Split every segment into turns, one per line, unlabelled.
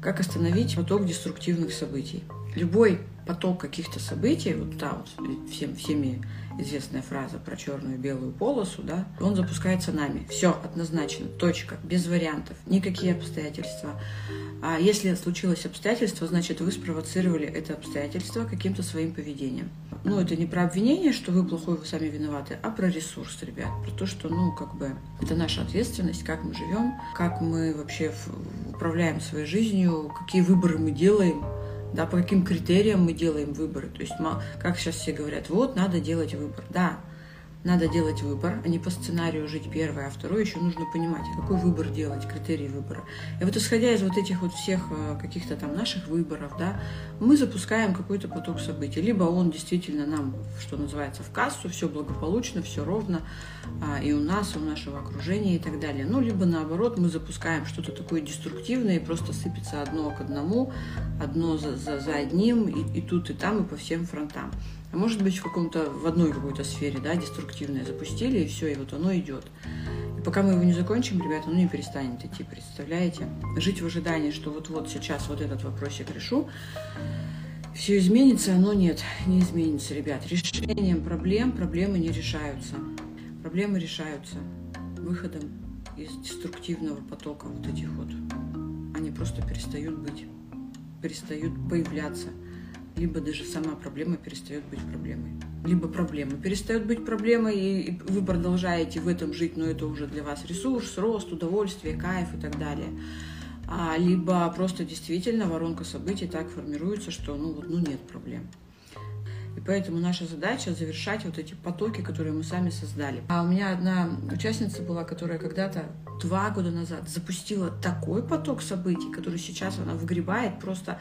Как остановить поток деструктивных событий? Любой поток каких-то событий, вот та вот всем, всеми известная фраза про черную и белую полосу, да, он запускается нами. Все, однозначно, точка, без вариантов, никакие обстоятельства. А если случилось обстоятельство, значит, вы спровоцировали это обстоятельство каким-то своим поведением. Ну, это не про обвинение, что вы плохой, вы сами виноваты, а про ресурс, ребят. Про то, что, ну, как бы, это наша ответственность, как мы живем, как мы вообще управляем своей жизнью, какие выборы мы делаем, да, по каким критериям мы делаем выборы. То есть, как сейчас все говорят, вот, надо делать выбор. Да, надо делать выбор, а не по сценарию жить первое, а второе еще нужно понимать, какой выбор делать, критерии выбора. И вот исходя из вот этих вот всех э, каких-то там наших выборов, да, мы запускаем какой-то поток событий. Либо он действительно нам, что называется, в кассу, все благополучно, все ровно, а, и у нас, и у нашего окружения и так далее. Ну, либо наоборот, мы запускаем что-то такое деструктивное, и просто сыпется одно к одному, одно за, за, за одним, и, и тут, и там, и по всем фронтам. А может быть, в каком-то, в одной какой-то сфере, да, деструктивное запустили, и все, и вот оно идет. И пока мы его не закончим, ребята, оно не перестанет идти, представляете? Жить в ожидании, что вот-вот сейчас вот этот вопросик решу, все изменится, оно нет, не изменится, ребят. Решением проблем проблемы не решаются. Проблемы решаются выходом из деструктивного потока вот этих вот. Они просто перестают быть, перестают появляться – либо даже сама проблема перестает быть проблемой. Либо проблема перестает быть проблемой, и вы продолжаете в этом жить, но это уже для вас ресурс, рост, удовольствие, кайф и так далее. А, либо просто действительно воронка событий так формируется, что ну вот ну нет проблем. И поэтому наша задача завершать вот эти потоки, которые мы сами создали. А у меня одна участница была, которая когда-то два года назад запустила такой поток событий, который сейчас она выгребает просто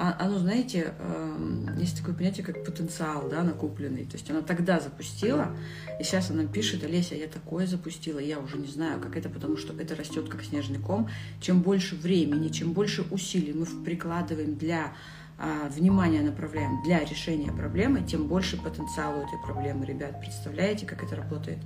а, оно, знаете, эм, есть такое понятие, как потенциал, да, накопленный. То есть она тогда запустила, и сейчас она пишет, Олеся, я такое запустила, я уже не знаю, как это, потому что это растет как снежный ком. Чем больше времени, чем больше усилий мы прикладываем для а, внимания направляем для решения проблемы, тем больше потенциала у этой проблемы, ребят. Представляете, как это работает?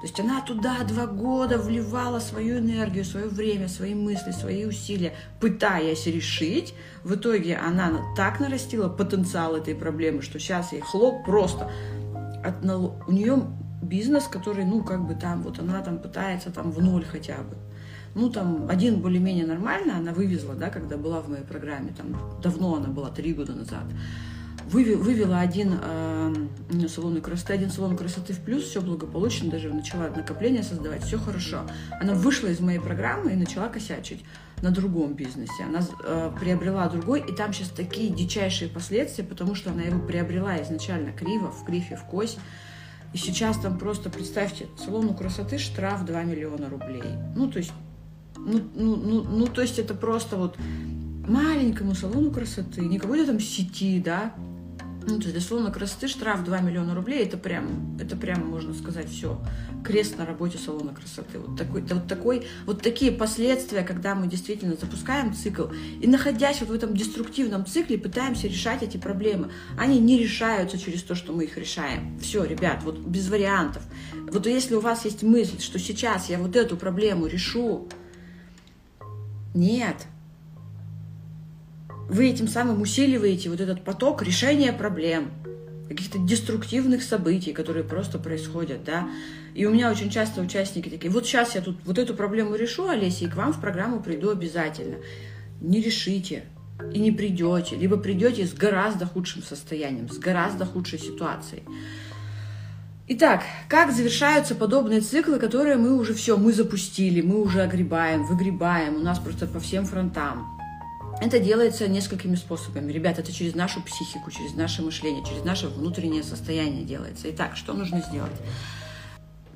То есть она туда два года вливала свою энергию, свое время, свои мысли, свои усилия, пытаясь решить. В итоге она так нарастила потенциал этой проблемы, что сейчас ей хлоп просто. От нал... У нее бизнес, который, ну, как бы там, вот она там пытается там в ноль хотя бы. Ну, там, один более-менее нормально она вывезла, да, когда была в моей программе, там, давно она была, три года назад вывела один э, салон красоты, один салон красоты в плюс, все благополучно, даже начала накопление создавать, все хорошо. Она вышла из моей программы и начала косячить на другом бизнесе. Она э, приобрела другой, и там сейчас такие дичайшие последствия, потому что она его приобрела изначально криво, в грифе, в кость. И сейчас там просто, представьте, салону красоты штраф 2 миллиона рублей. Ну, то есть, ну, ну, ну, ну, то есть это просто вот маленькому салону красоты, не какой-то там сети, да, ну, то есть, для салона красоты штраф 2 миллиона рублей, это прям, это прям, можно сказать, все, крест на работе салона красоты. Вот такой, вот такой, вот такие последствия, когда мы действительно запускаем цикл и, находясь вот в этом деструктивном цикле, пытаемся решать эти проблемы. Они не решаются через то, что мы их решаем. Все, ребят, вот без вариантов. Вот если у вас есть мысль, что сейчас я вот эту проблему решу, нет, вы этим самым усиливаете вот этот поток решения проблем, каких-то деструктивных событий, которые просто происходят, да. И у меня очень часто участники такие, вот сейчас я тут вот эту проблему решу, Олеся, и к вам в программу приду обязательно. Не решите и не придете, либо придете с гораздо худшим состоянием, с гораздо худшей ситуацией. Итак, как завершаются подобные циклы, которые мы уже все, мы запустили, мы уже огребаем, выгребаем, у нас просто по всем фронтам. Это делается несколькими способами. Ребята, это через нашу психику, через наше мышление, через наше внутреннее состояние делается. Итак, что нужно сделать?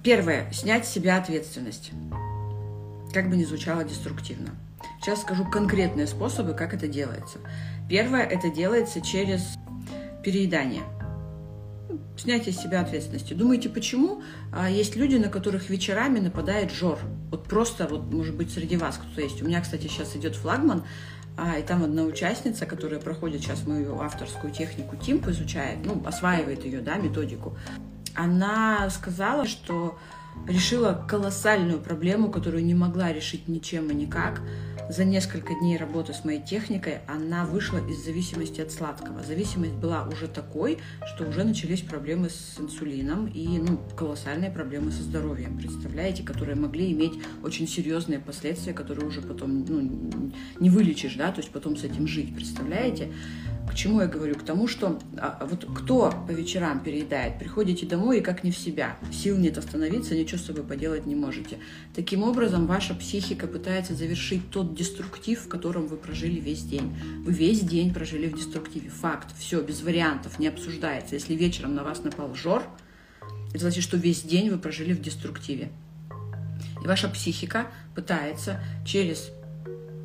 Первое. Снять с себя ответственность. Как бы ни звучало деструктивно. Сейчас скажу конкретные способы, как это делается. Первое, это делается через переедание. Снятие с себя ответственности. Думаете, почему а, есть люди, на которых вечерами нападает жор? Вот просто, вот, может быть, среди вас кто-то есть. У меня, кстати, сейчас идет флагман а, и там одна участница, которая проходит сейчас мою авторскую технику ТИМП, изучает, ну, осваивает ее, да, методику. Она сказала, что решила колоссальную проблему, которую не могла решить ничем и никак. За несколько дней работы с моей техникой она вышла из зависимости от сладкого. Зависимость была уже такой, что уже начались проблемы с инсулином и ну, колоссальные проблемы со здоровьем, представляете, которые могли иметь очень серьезные последствия, которые уже потом ну, не вылечишь, да, то есть потом с этим жить, представляете? К чему я говорю? К тому, что а, вот кто по вечерам переедает, приходите домой и как не в себя. Сил нет остановиться, ничего с собой поделать не можете. Таким образом, ваша психика пытается завершить тот деструктив, в котором вы прожили весь день. Вы весь день прожили в деструктиве. Факт. Все, без вариантов, не обсуждается. Если вечером на вас напал жор, это значит, что весь день вы прожили в деструктиве. И ваша психика пытается через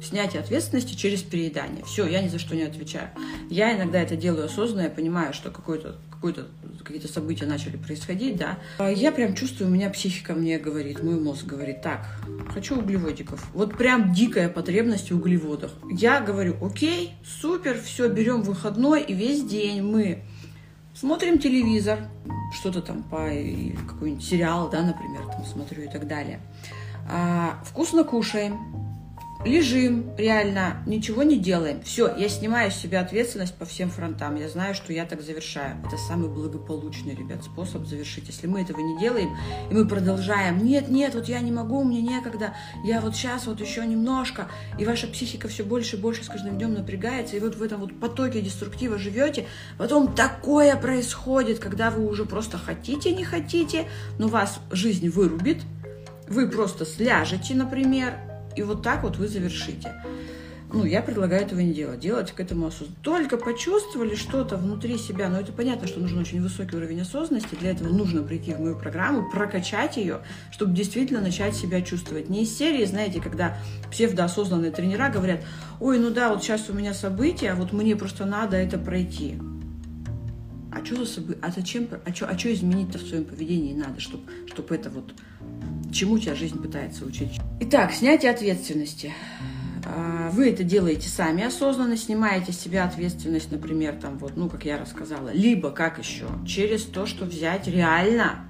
снятие ответственности через переедание. Все, я ни за что не отвечаю. Я иногда это делаю осознанно, я понимаю, что какое-то какое-то какие-то события начали происходить, да, я прям чувствую, у меня психика мне говорит, мой мозг говорит, так, хочу углеводиков. Вот прям дикая потребность в углеводах. Я говорю, окей, супер, все, берем выходной, и весь день мы смотрим телевизор, что-то там по какой-нибудь сериал, да, например, там смотрю и так далее. А, вкусно кушаем, лежим, реально, ничего не делаем. Все, я снимаю с себя ответственность по всем фронтам. Я знаю, что я так завершаю. Это самый благополучный, ребят, способ завершить. Если мы этого не делаем, и мы продолжаем, нет, нет, вот я не могу, мне некогда, я вот сейчас вот еще немножко, и ваша психика все больше и больше с каждым днем напрягается, и вот в этом вот потоке деструктива живете, потом такое происходит, когда вы уже просто хотите, не хотите, но вас жизнь вырубит, вы просто сляжете, например, и вот так вот вы завершите. Ну, я предлагаю этого не делать. Делать к этому осознанно. Только почувствовали что-то внутри себя. Но это понятно, что нужен очень высокий уровень осознанности. Для этого нужно прийти в мою программу, прокачать ее, чтобы действительно начать себя чувствовать. Не из серии, знаете, когда псевдоосознанные тренера говорят, ой, ну да, вот сейчас у меня событие, а вот мне просто надо это пройти. Что за событие? А зачем? А что, а что изменить-то в своем поведении надо, чтобы, чтобы это вот чему тебя жизнь пытается учить. Итак, снятие ответственности. А, вы это делаете сами осознанно, снимаете с себя ответственность, например, там вот, ну, как я рассказала, либо как еще, через то, что взять реально,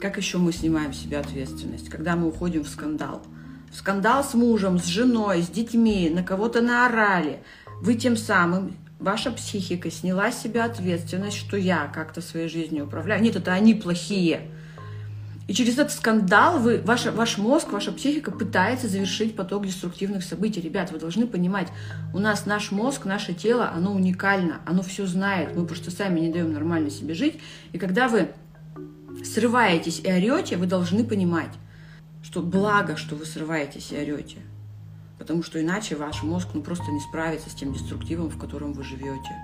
как еще мы снимаем с себя ответственность, когда мы уходим в скандал. В скандал с мужем, с женой, с детьми, на кого-то наорали. Вы тем самым ваша психика сняла с себя ответственность, что я как-то своей жизнью управляю. Нет, это они плохие. И через этот скандал вы, ваша, ваш мозг, ваша психика пытается завершить поток деструктивных событий. Ребят, вы должны понимать, у нас наш мозг, наше тело, оно уникально, оно все знает. Мы просто сами не даем нормально себе жить. И когда вы срываетесь и орете, вы должны понимать, что благо, что вы срываетесь и орете. Потому что иначе ваш мозг ну, просто не справится с тем деструктивом, в котором вы живете.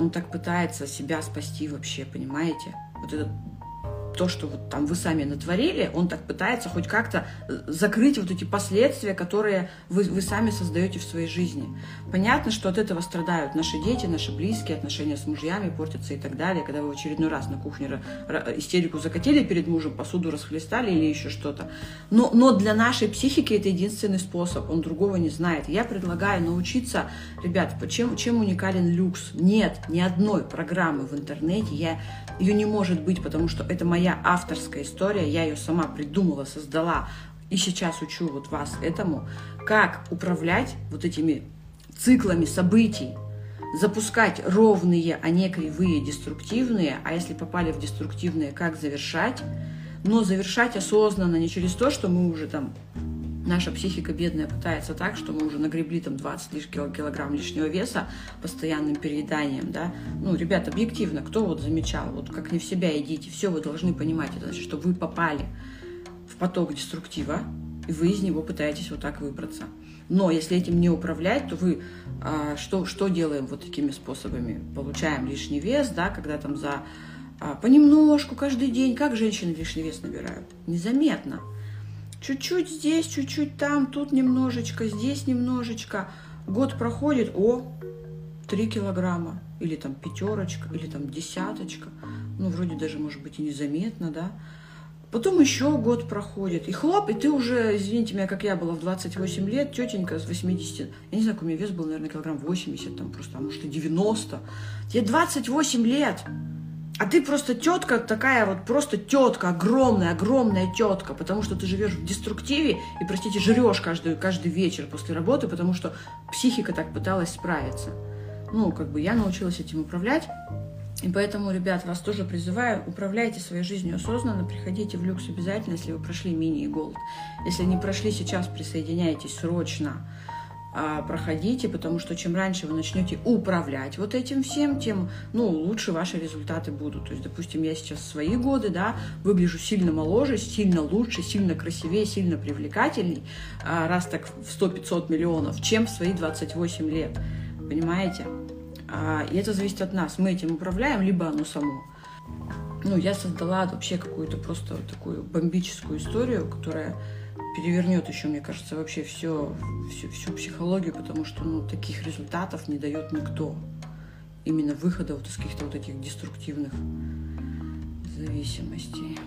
Он так пытается себя спасти вообще, понимаете? Вот этот то, что вот там вы сами натворили, он так пытается хоть как-то э, закрыть вот эти последствия, которые вы, вы сами создаете в своей жизни. Понятно, что от этого страдают наши дети, наши близкие, отношения с мужьями портятся и так далее. Когда вы в очередной раз на кухне истерику закатили перед мужем, посуду расхлестали или еще что-то. Но, но для нашей психики это единственный способ, он другого не знает. Я предлагаю научиться, ребят, чем, чем уникален люкс? Нет ни одной программы в интернете, я ее не может быть, потому что это моя авторская история, я ее сама придумала, создала, и сейчас учу вот вас этому, как управлять вот этими циклами событий, запускать ровные, а не кривые, деструктивные, а если попали в деструктивные, как завершать, но завершать осознанно, не через то, что мы уже там наша психика бедная пытается так, что мы уже нагребли там 20 лишь килограмм лишнего веса постоянным перееданием, да. Ну, ребята, объективно, кто вот замечал, вот как не в себя идите, все вы должны понимать, это значит, что вы попали в поток деструктива, и вы из него пытаетесь вот так выбраться. Но если этим не управлять, то вы а, что, что делаем вот такими способами? Получаем лишний вес, да, когда там за а, понемножку каждый день, как женщины лишний вес набирают? Незаметно. Чуть-чуть здесь, чуть-чуть там, тут немножечко, здесь немножечко. Год проходит, о, 3 килограмма, или там пятерочка, или там десяточка. Ну, вроде даже, может быть, и незаметно, да. Потом еще год проходит, и хлоп, и ты уже, извините меня, как я была в 28 лет, тетенька с 80, я не знаю, какой у меня вес был, наверное, килограмм 80, там просто, а может и 90. Тебе 28 лет, А ты просто тетка такая вот, просто тетка, огромная, огромная тетка, потому что ты живешь в деструктиве и, простите, жрешь каждый, каждый вечер после работы, потому что психика так пыталась справиться. Ну, как бы я научилась этим управлять. И поэтому, ребят, вас тоже призываю, управляйте своей жизнью осознанно, приходите в люкс обязательно, если вы прошли мини и голд. Если не прошли сейчас, присоединяйтесь срочно. А, проходите, потому что чем раньше вы начнете управлять вот этим всем, тем ну, лучше ваши результаты будут. То есть, допустим, я сейчас свои годы да, выгляжу сильно моложе, сильно лучше, сильно красивее, сильно привлекательней, а, раз так в 100-500 миллионов, чем в свои 28 лет. Понимаете? А, и это зависит от нас. Мы этим управляем, либо оно само. Ну, я создала вообще какую-то просто такую бомбическую историю, которая перевернет еще, мне кажется, вообще все, всю, всю психологию, потому что ну, таких результатов не дает никто. Именно выхода вот из каких-то вот этих деструктивных зависимостей.